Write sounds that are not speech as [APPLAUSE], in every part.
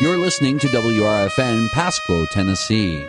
You're listening to WRFN Pasquo, Tennessee.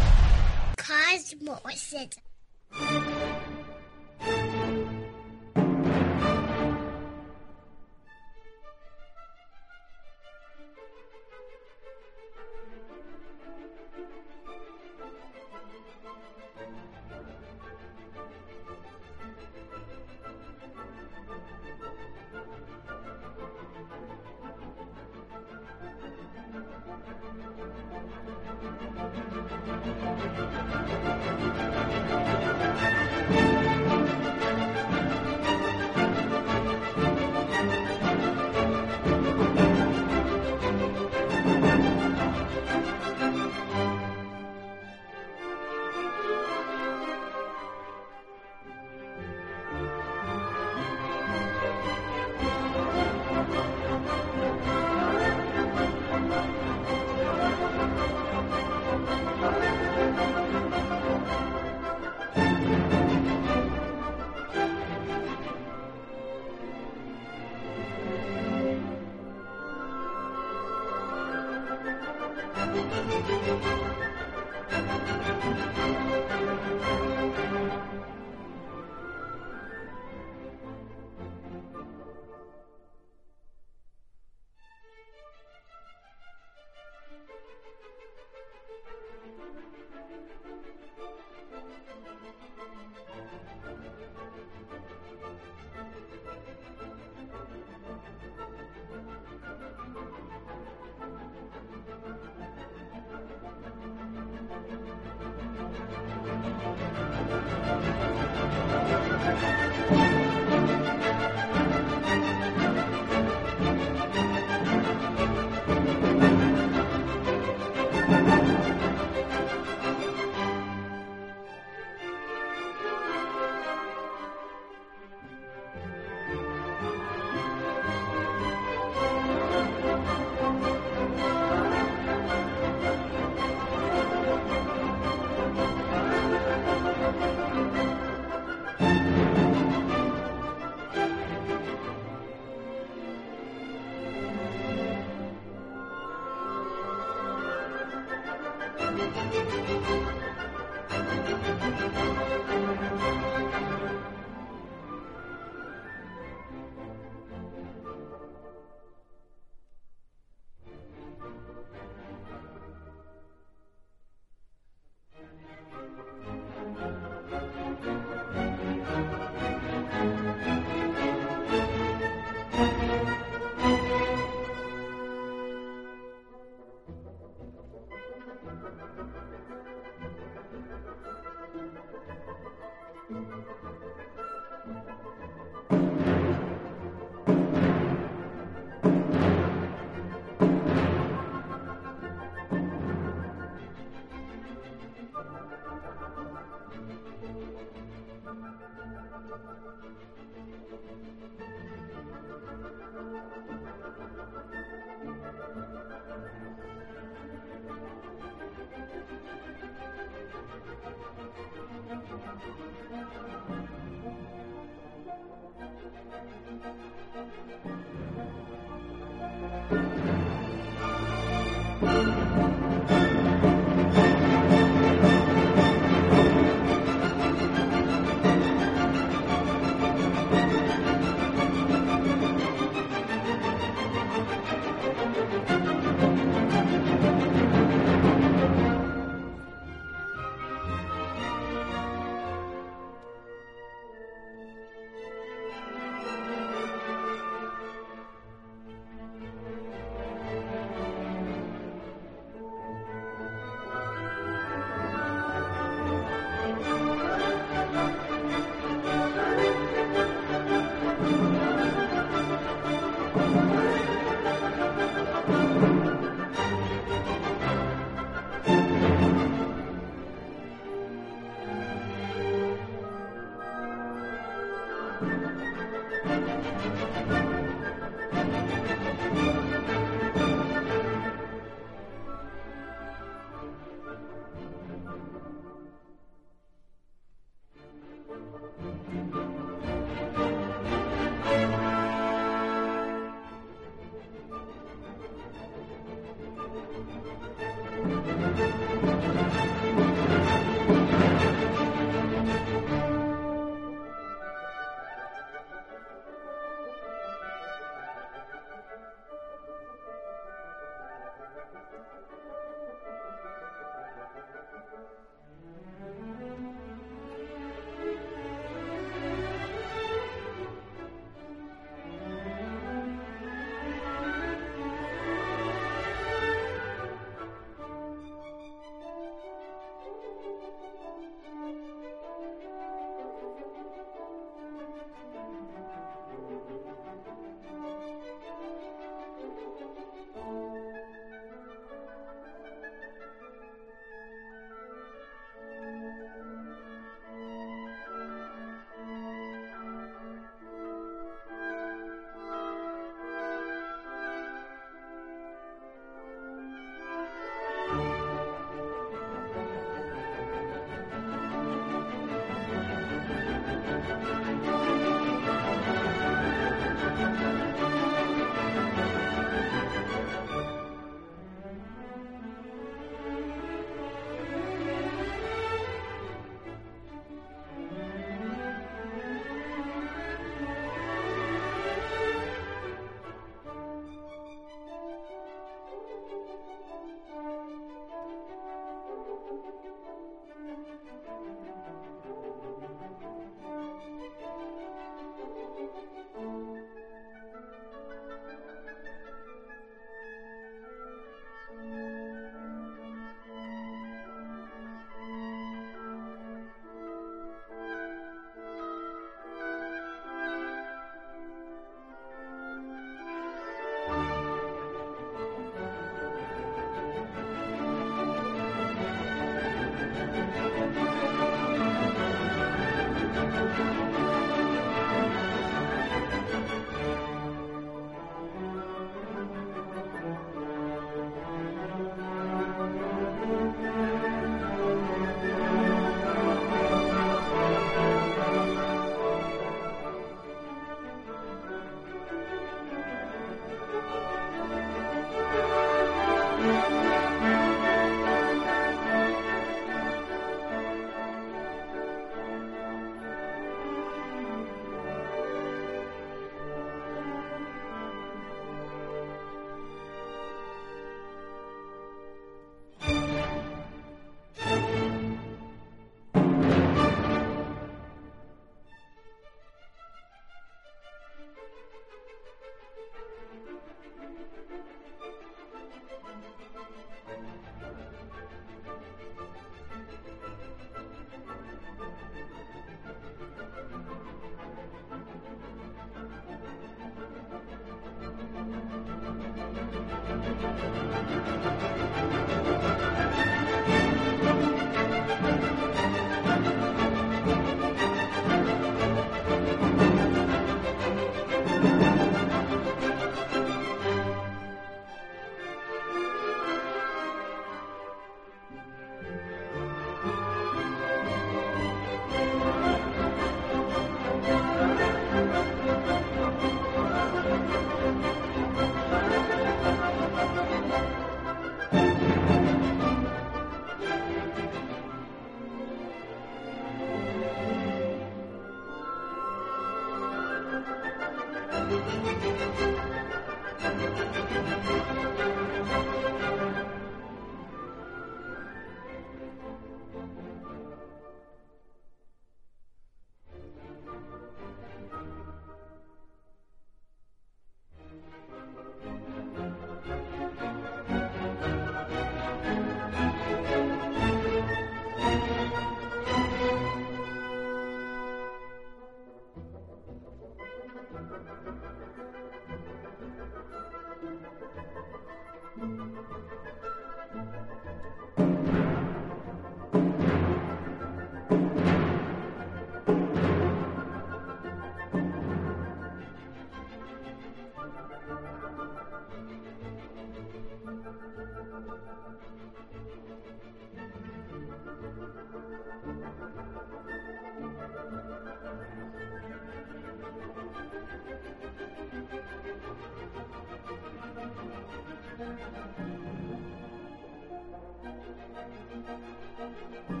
うん。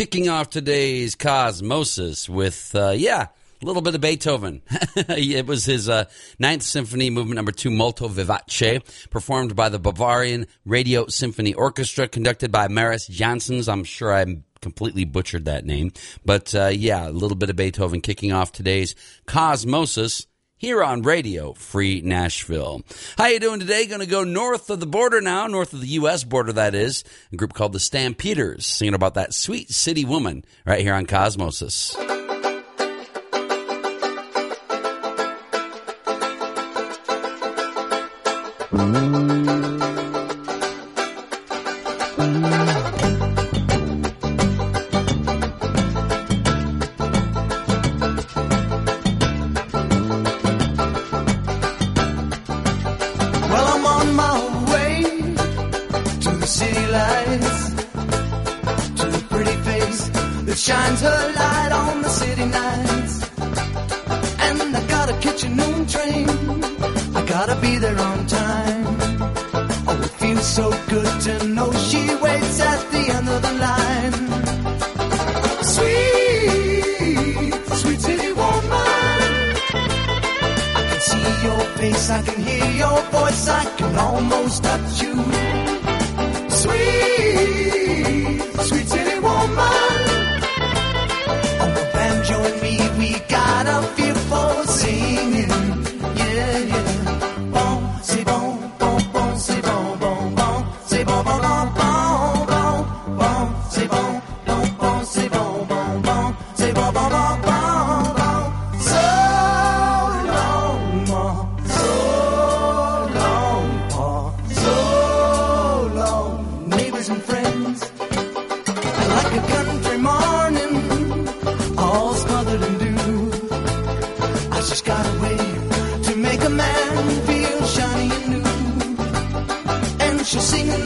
Kicking off today's Cosmosis with, uh, yeah, a little bit of Beethoven. [LAUGHS] it was his uh, Ninth Symphony, Movement Number Two, Molto Vivace, performed by the Bavarian Radio Symphony Orchestra, conducted by Mariss Jansons. I'm sure I completely butchered that name, but uh, yeah, a little bit of Beethoven kicking off today's Cosmosis here on Radio Free Nashville. How you doing today? Going to go north of the border now, north of the U.S. border, that is. A group called the Stampeders, singing about that sweet city woman right here on Cosmosis. join she'll sing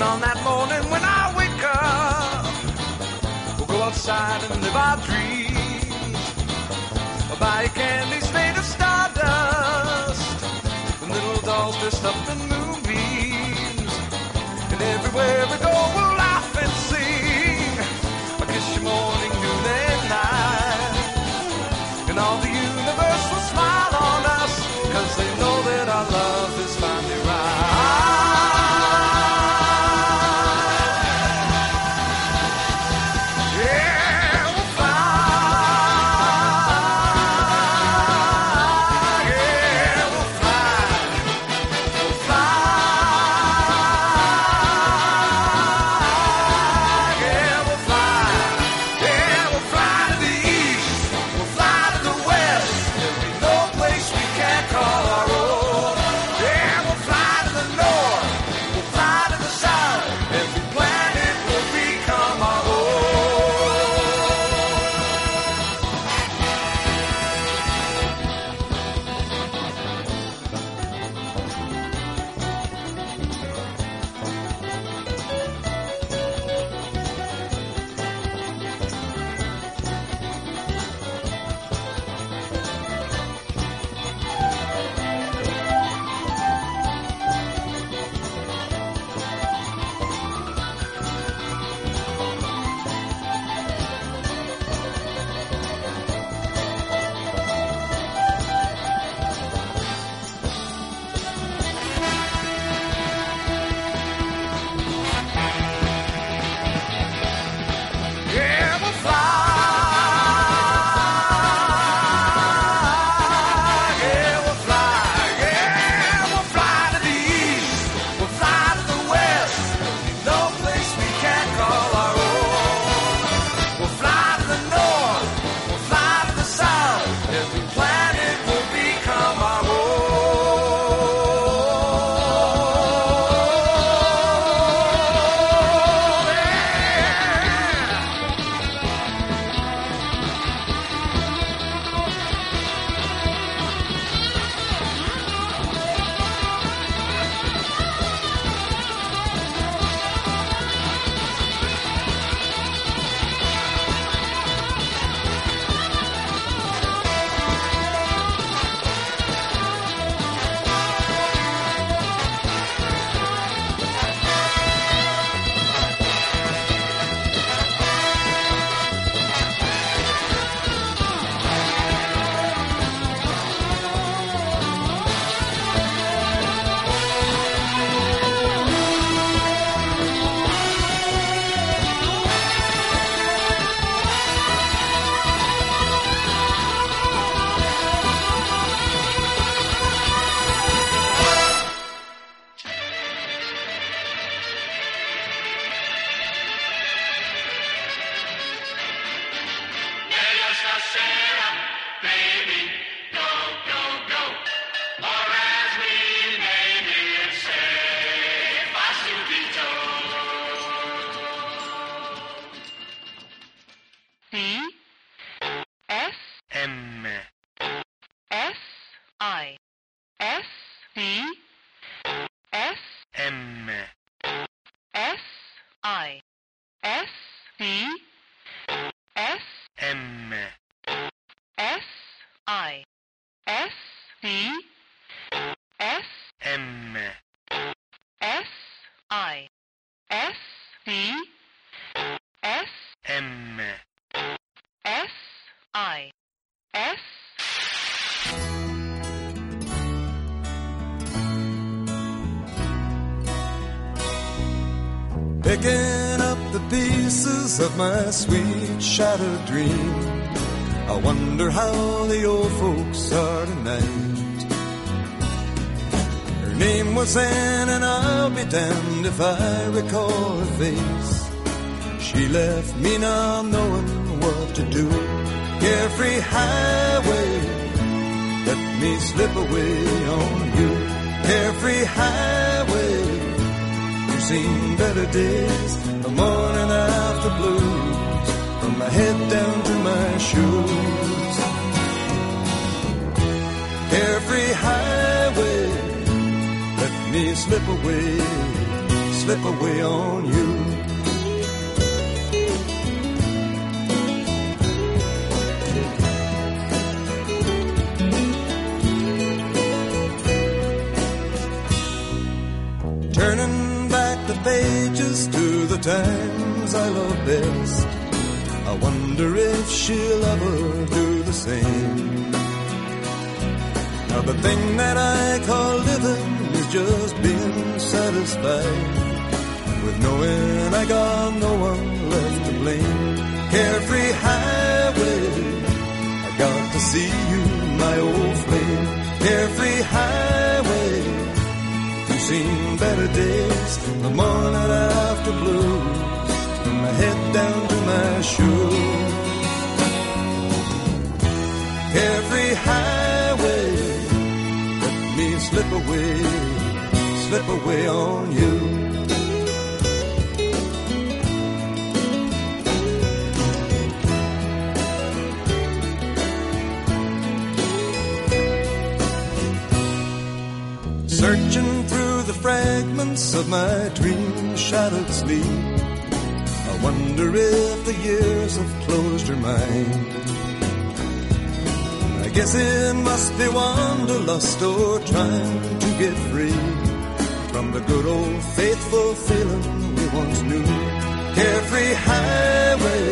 And on that morning when I wake up, we'll go outside and live our dreams. I'll buy candy shattered dream. I wonder how the old folks are tonight. Her name was Anne, and I'll be damned if I recall her face. She left me not knowing what to do. Carefree highway, let me slip away on you. Carefree highway. You've seen better days, the morning after my head down to my shoes. Carefree highway, let me slip away, slip away on you. Turning back the pages to the times I love best. Wonder if she'll ever do the same. Now the thing that I call living is just being satisfied with knowing I got no one left to blame. Carefree highway, I got to see you, my old flame. Carefree highway. You've seen better days, the morning after blue, from my head down to my shoes. Carefree highway, let me slip away, slip away on you. Searching through the fragments of my dream shadowed sleep. I wonder if the years have closed her mind. Guess it must be wanderlust or trying to get free from the good old faithful feeling we once knew. Carefree highway,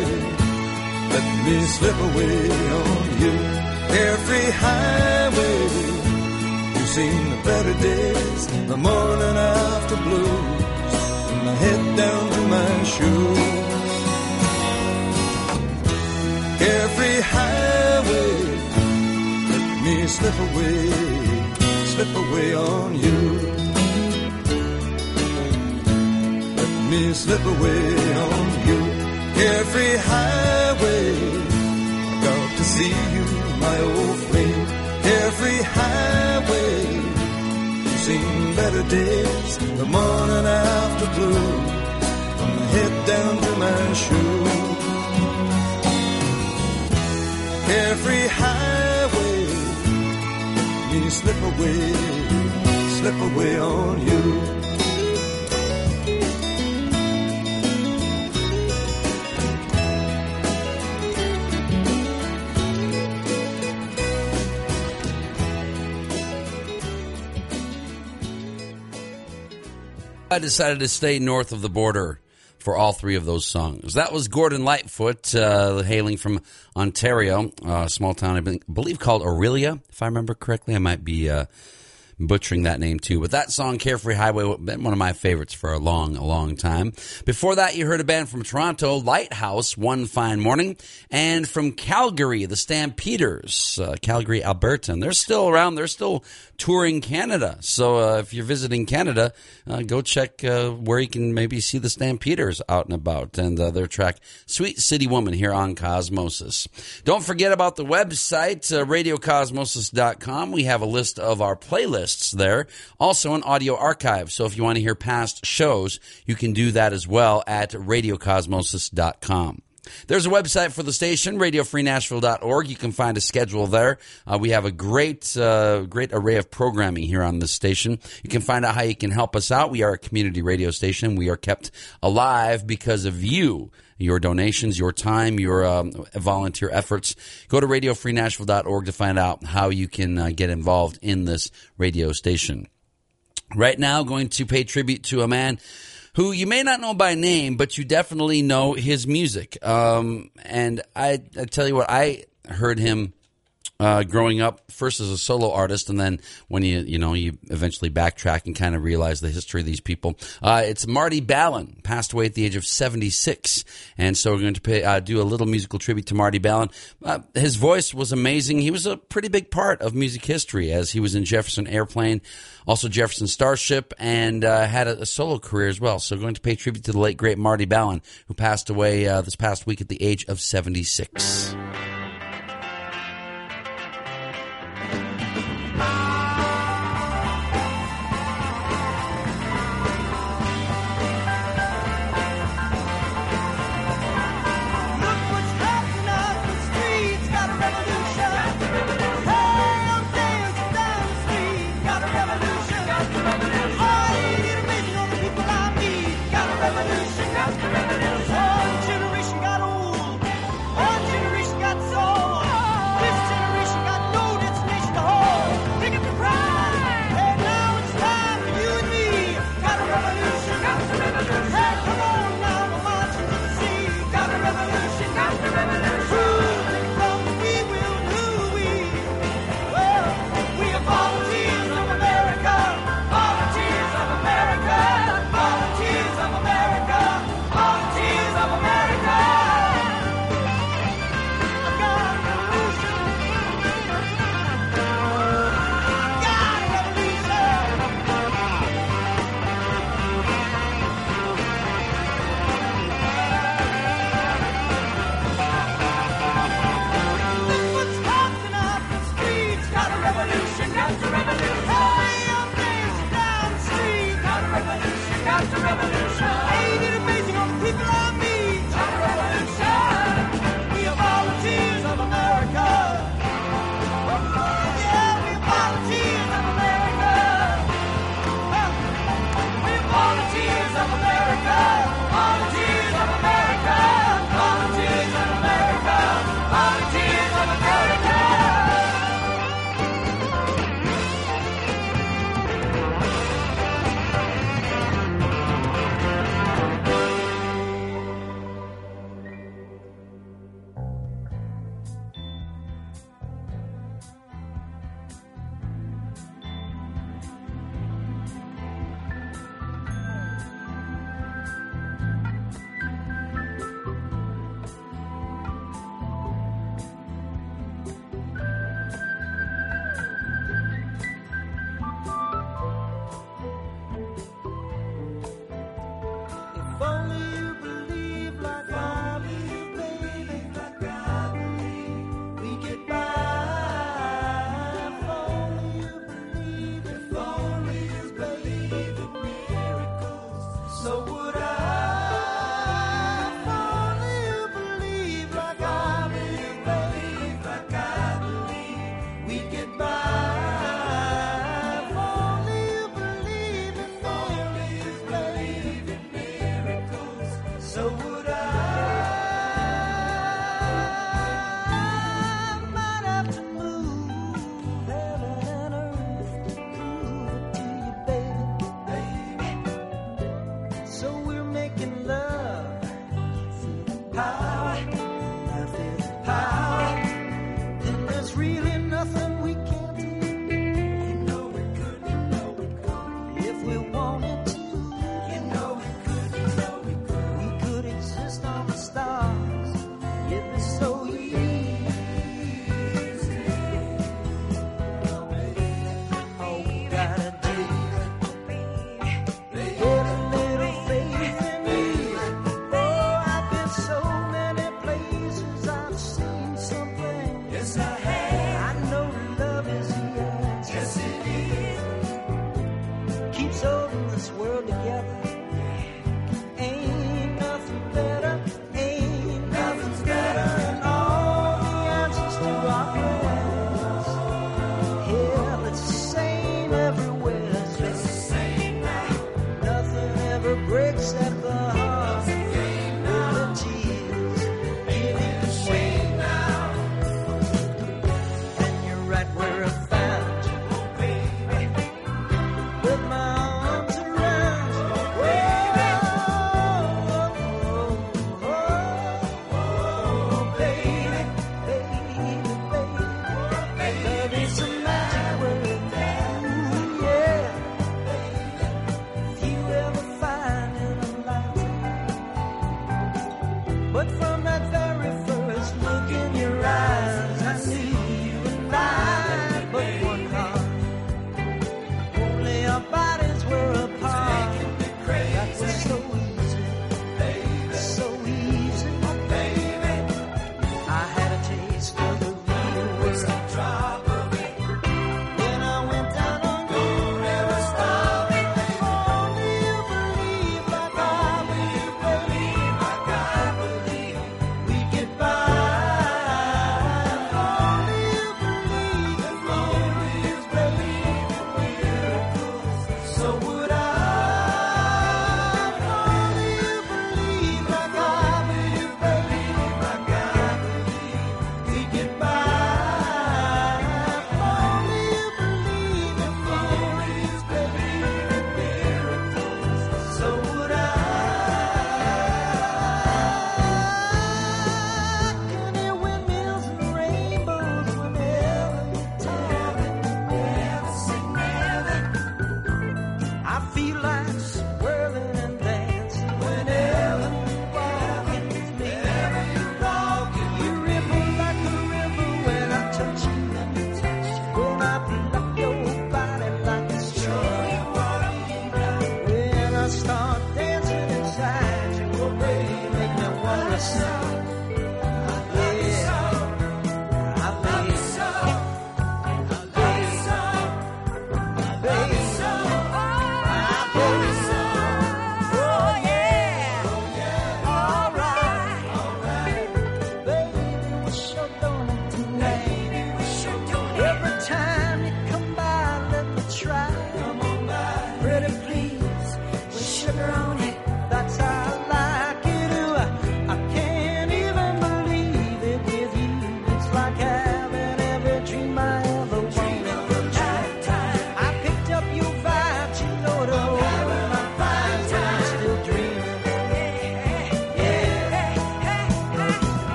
let me slip away on you. Carefree highway. You've seen the better days, the morning after blues, from my head down to my shoes. Carefree highway, me slip away, slip away on you. Let me slip away on you. Carefree highway, I got to see you, my old flame. Carefree highway, you've seen better days, the morning after blues, from my head down to my shoes. Carefree highway, slip away, slip away on you. I decided to stay north of the border for all three of those songs. That was Gordon Lightfoot, uh, hailing from Ontario, a small town I believe called Orillia, if I remember correctly. I might be uh, butchering that name too. But that song, Carefree Highway, been one of my favorites for a long, a long time. Before that, you heard a band from Toronto, Lighthouse, One Fine Morning, and from Calgary, the Stampeders, uh, Calgary, Alberta. And they're still around. They're still touring Canada. So uh, if you're visiting Canada, uh, go check uh, where you can maybe see the Stampeders out and about and uh, their track Sweet City Woman here on Cosmosis. Don't forget about the website, uh, radiocosmosis.com. We have a list of our playlists there, also an audio archive. So if you want to hear past shows, you can do that as well at radiocosmosis.com. There's a website for the station, radiofreenashville.org. You can find a schedule there. Uh, we have a great, uh, great array of programming here on this station. You can find out how you can help us out. We are a community radio station. We are kept alive because of you your donations, your time, your um, volunteer efforts. Go to radiofreenashville.org to find out how you can uh, get involved in this radio station. Right now, going to pay tribute to a man who you may not know by name, but you definitely know his music. Um, and I, I tell you what, I heard him uh, growing up first as a solo artist, and then when you you know you eventually backtrack and kind of realize the history of these people. Uh, it's Marty Balin, passed away at the age of seventy six, and so we're going to pay, uh, do a little musical tribute to Marty Balin. Uh, his voice was amazing. He was a pretty big part of music history as he was in Jefferson Airplane, also Jefferson Starship, and uh, had a, a, solo career as well. So going to pay tribute to the late great Marty Balin, who passed away uh, this past week at the age of seventy six.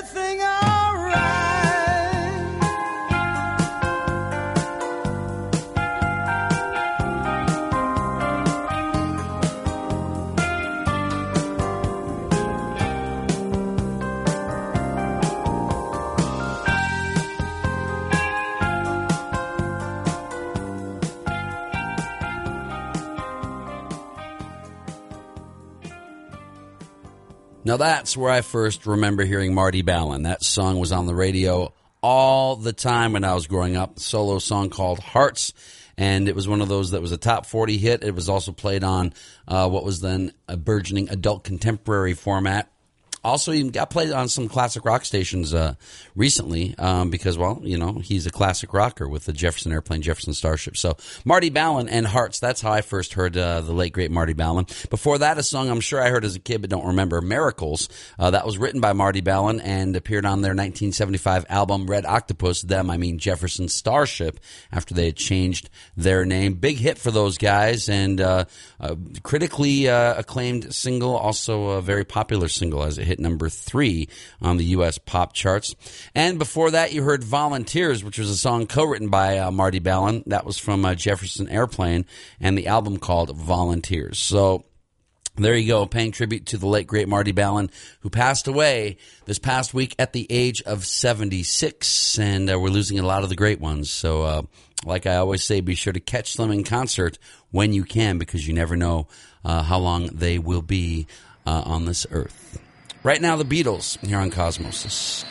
Everything alright? Now that's where I first remember hearing Marty Balin. That song was on the radio all the time when I was growing up. Solo song called Hearts. And it was one of those that was a top 40 hit. It was also played on uh, what was then a burgeoning adult contemporary format. Also, he got played on some classic rock stations uh, recently um, because, well, you know, he's a classic rocker with the Jefferson Airplane, Jefferson Starship. So, Marty Balin and Hearts, that's how I first heard uh, the late, great Marty Balin. Before that, a song I'm sure I heard as a kid but don't remember, Miracles. Uh, that was written by Marty Balin and appeared on their 1975 album Red Octopus. Them, I mean Jefferson Starship, after they had changed their name. Big hit for those guys and uh, critically uh, acclaimed single, also a very popular single as it hit number three on the U.S. pop charts. And before that, you heard Volunteers, which was a song co written by uh, Marty Balin. That was from uh, Jefferson Airplane and the album called Volunteers. So, there you go, paying tribute to the late great Marty Balin, who passed away this past week at the age of 76. And uh, we're losing a lot of the great ones. So, uh, like I always say, be sure to catch them in concert when you can because you never know uh, how long they will be uh, on this earth. Right now, the Beatles here on Cosmosis.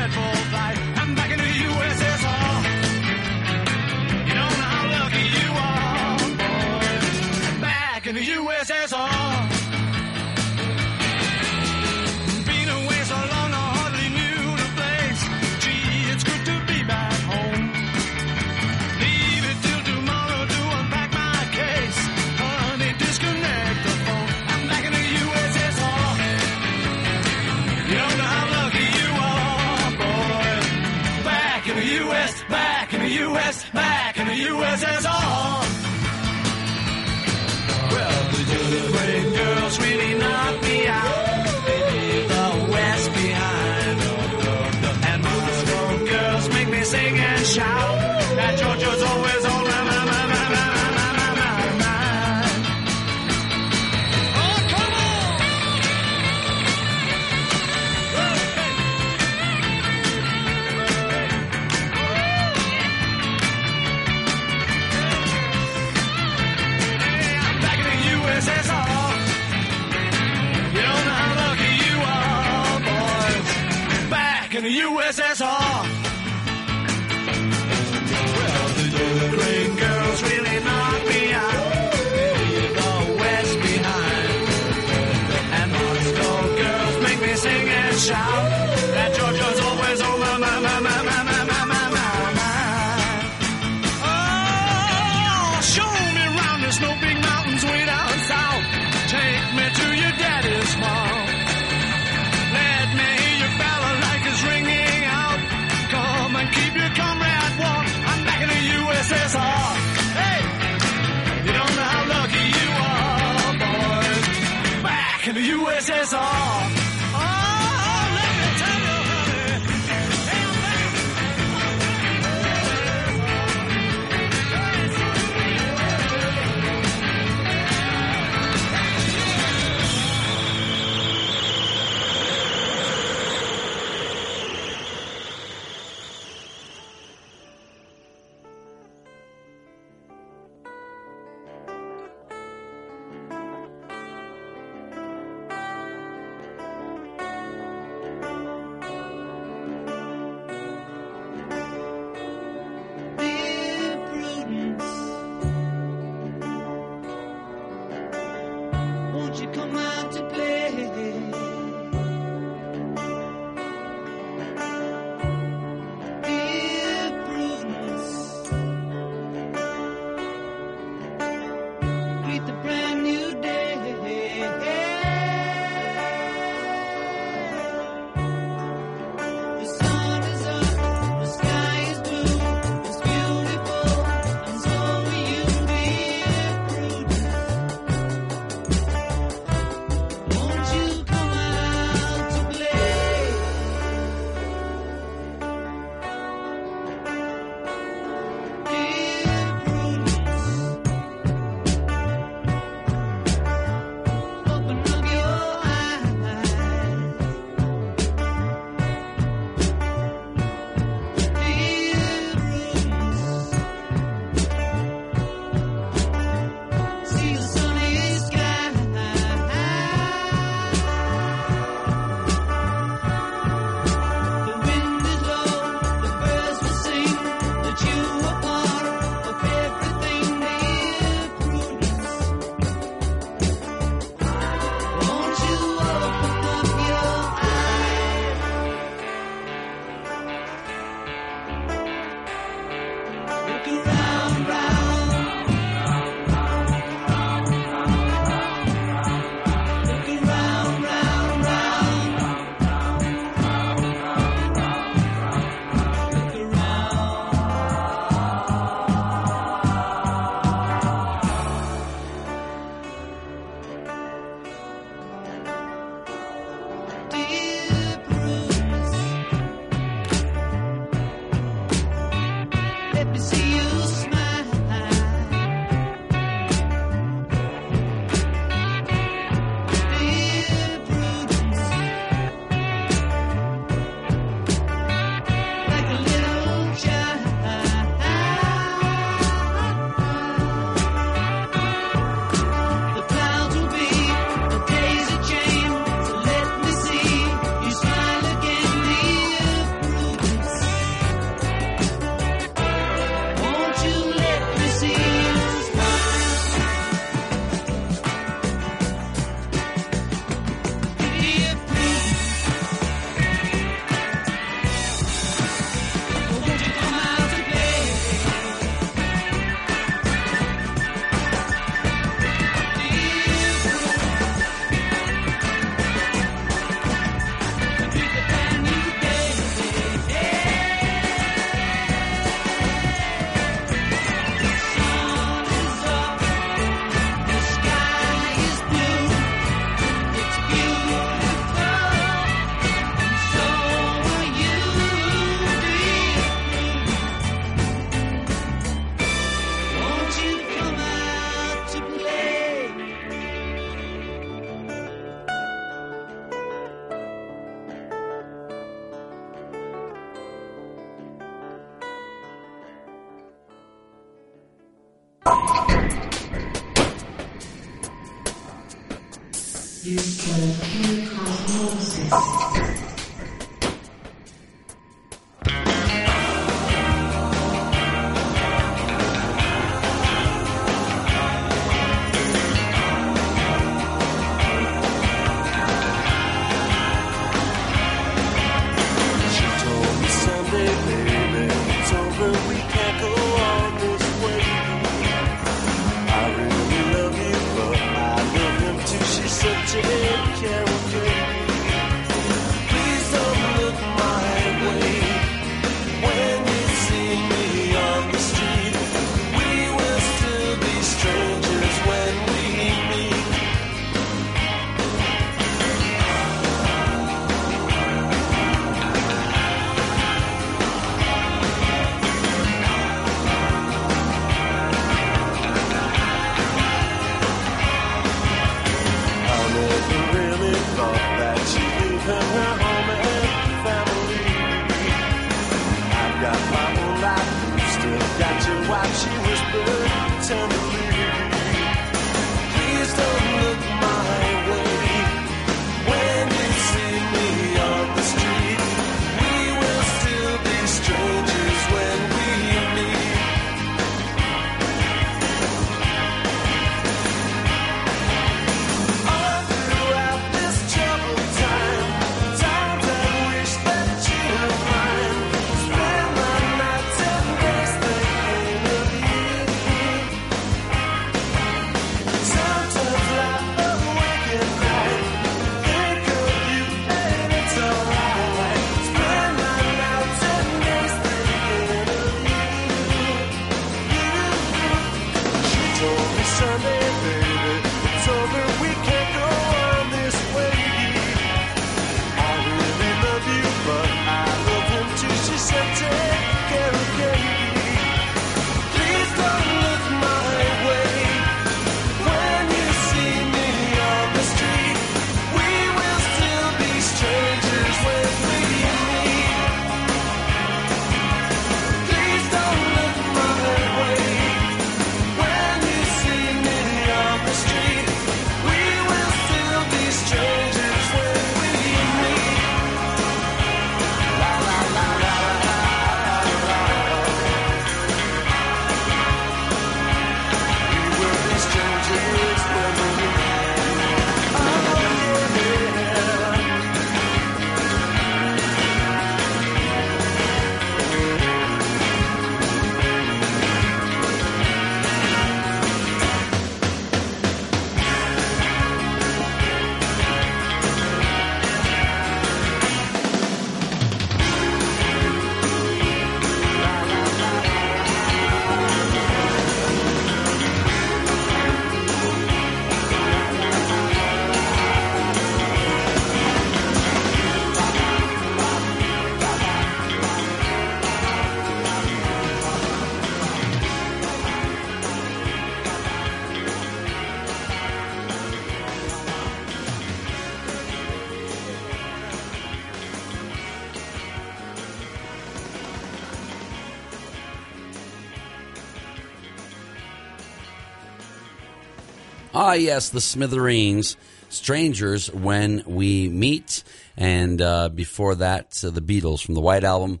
Ah, yes, the Smithereens, Strangers When We Meet. And uh, before that, uh, the Beatles from the White Album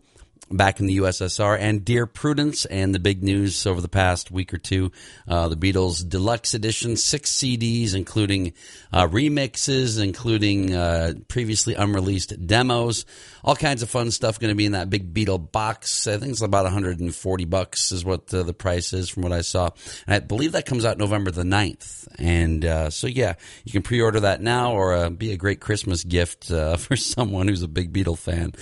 back in the USSR. And Dear Prudence, and the big news over the past week or two uh, the Beatles Deluxe Edition, six CDs, including uh, remixes, including uh, previously unreleased demos. All kinds of fun stuff going to be in that big Beatle box. I think it's about 140 bucks is what uh, the price is from what I saw. And I believe that comes out November the 9th. And uh, so, yeah, you can pre order that now or uh, be a great Christmas gift [LAUGHS] for someone who's a big Beatle fan.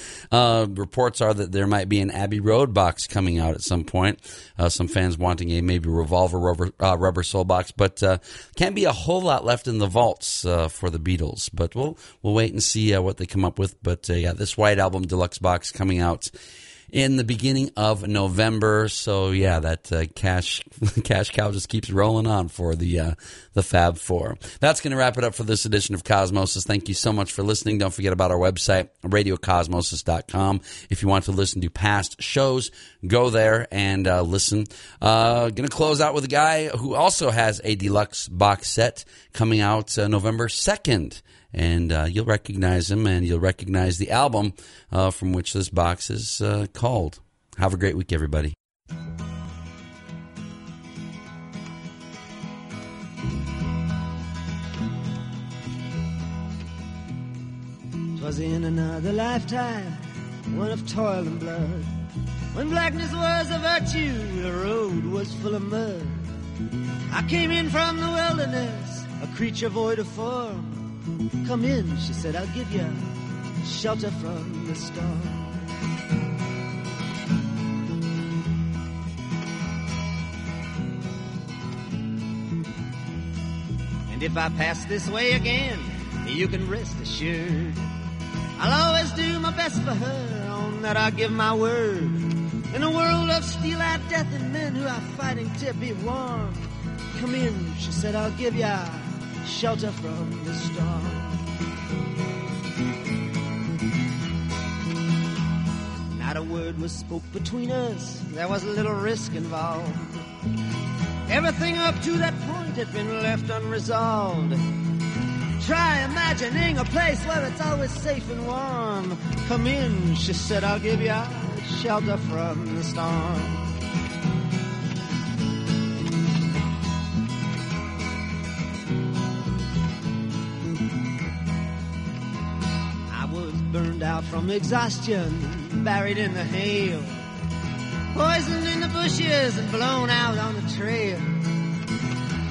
Reports are that there might be an Abbey Road box coming out at some point. Uh, some fans wanting a maybe revolver rubber, uh, rubber soul box, but uh, can't be a whole lot left in the vaults uh, for the Beatles. But we'll we'll wait and see uh, what they come up with. But uh, yeah, this White Album deluxe box coming out in the beginning of November. So yeah, that uh, cash [LAUGHS] cash cow just keeps rolling on for the uh, the Fab Four. That's going to wrap it up for this edition of Cosmosis. Thank you so much for listening. Don't forget about our website, radiocosmosis.com. If you want to listen to past shows, go there and uh, listen. Uh, going to close out with a guy who also has a deluxe box set coming out uh, November second and uh, you'll recognize him and you'll recognize the album uh, from which this box is uh, called. Have a great week, everybody. Twas in another lifetime, one of toil and blood. When blackness was a virtue, the road was full of mud. I came in from the wilderness, a creature void of form. Come in, she said, I'll give you shelter from the storm. And if I pass this way again, you can rest assured. I'll always do my best for her, on that I give my word. In a world of steel-eyed death and men who are fighting to be warm. Come in, she said, I'll give ya shelter from the storm. Not a word was spoke between us. There was a little risk involved. Everything up to that point had been left unresolved. Try imagining a place where it's always safe and warm. Come in, she said, I'll give you shelter from the storm. Burned out from exhaustion, buried in the hail, poisoned in the bushes and blown out on the trail.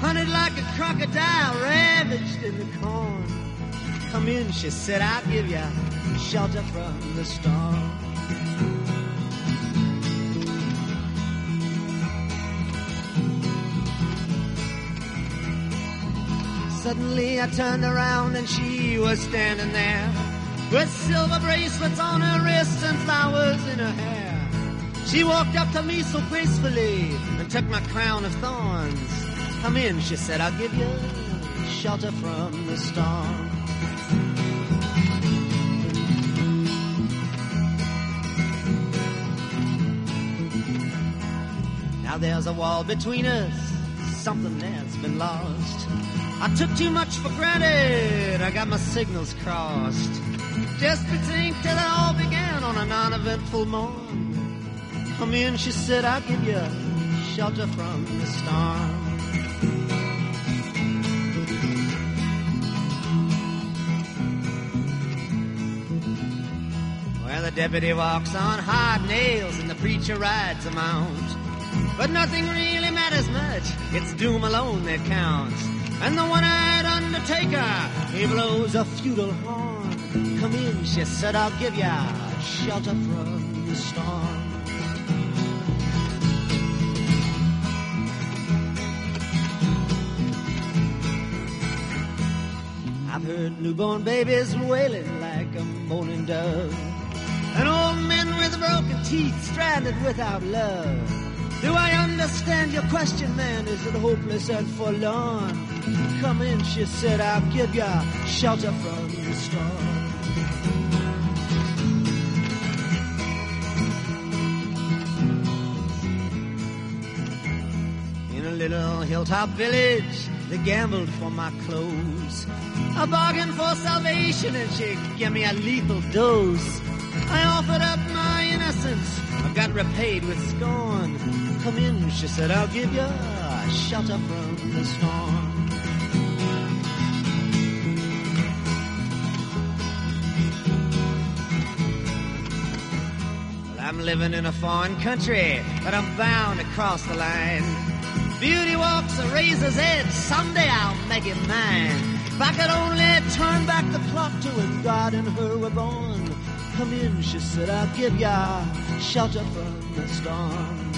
Hunted like a crocodile, ravaged in the corn. Come in, she said, I'll give you shelter from the storm. Suddenly I turned around and she was standing there with silver bracelets on her wrists and flowers in her hair. She walked up to me so gracefully and took my crown of thorns. Come in, she said, I'll give you shelter from the storm. Now there's a wall between us, something that's been lost. I took too much for granted, I got my signals crossed. Just to think that it all began on a non-eventful morn. Come in, she said, I'll give you shelter from the storm. Well, the deputy walks on hard nails and the preacher rides a mount. But nothing really matters much, it's doom alone that counts. And the one-eyed undertaker, he blows a feudal horn. Come in, she said, I'll give ya shelter from the storm. I've heard newborn babies wailing like a moaning dove. And old men with broken teeth stranded without love. Do I understand your question, man? Is it hopeless and forlorn? Come in, she said, I'll give ya shelter from the storm. Little hilltop village, they gambled for my clothes. I bargained for salvation and she gave me a lethal dose. I offered up my innocence, I got repaid with scorn. Come in, she said, I'll give you shelter from the storm. Well, I'm living in a foreign country, but I'm bound to cross the line. Beauty walks a razor's edge, someday I'll make it mine. If I could only turn back the clock to when God and her were born. Come in, she said, I'll give ya shelter from the storm.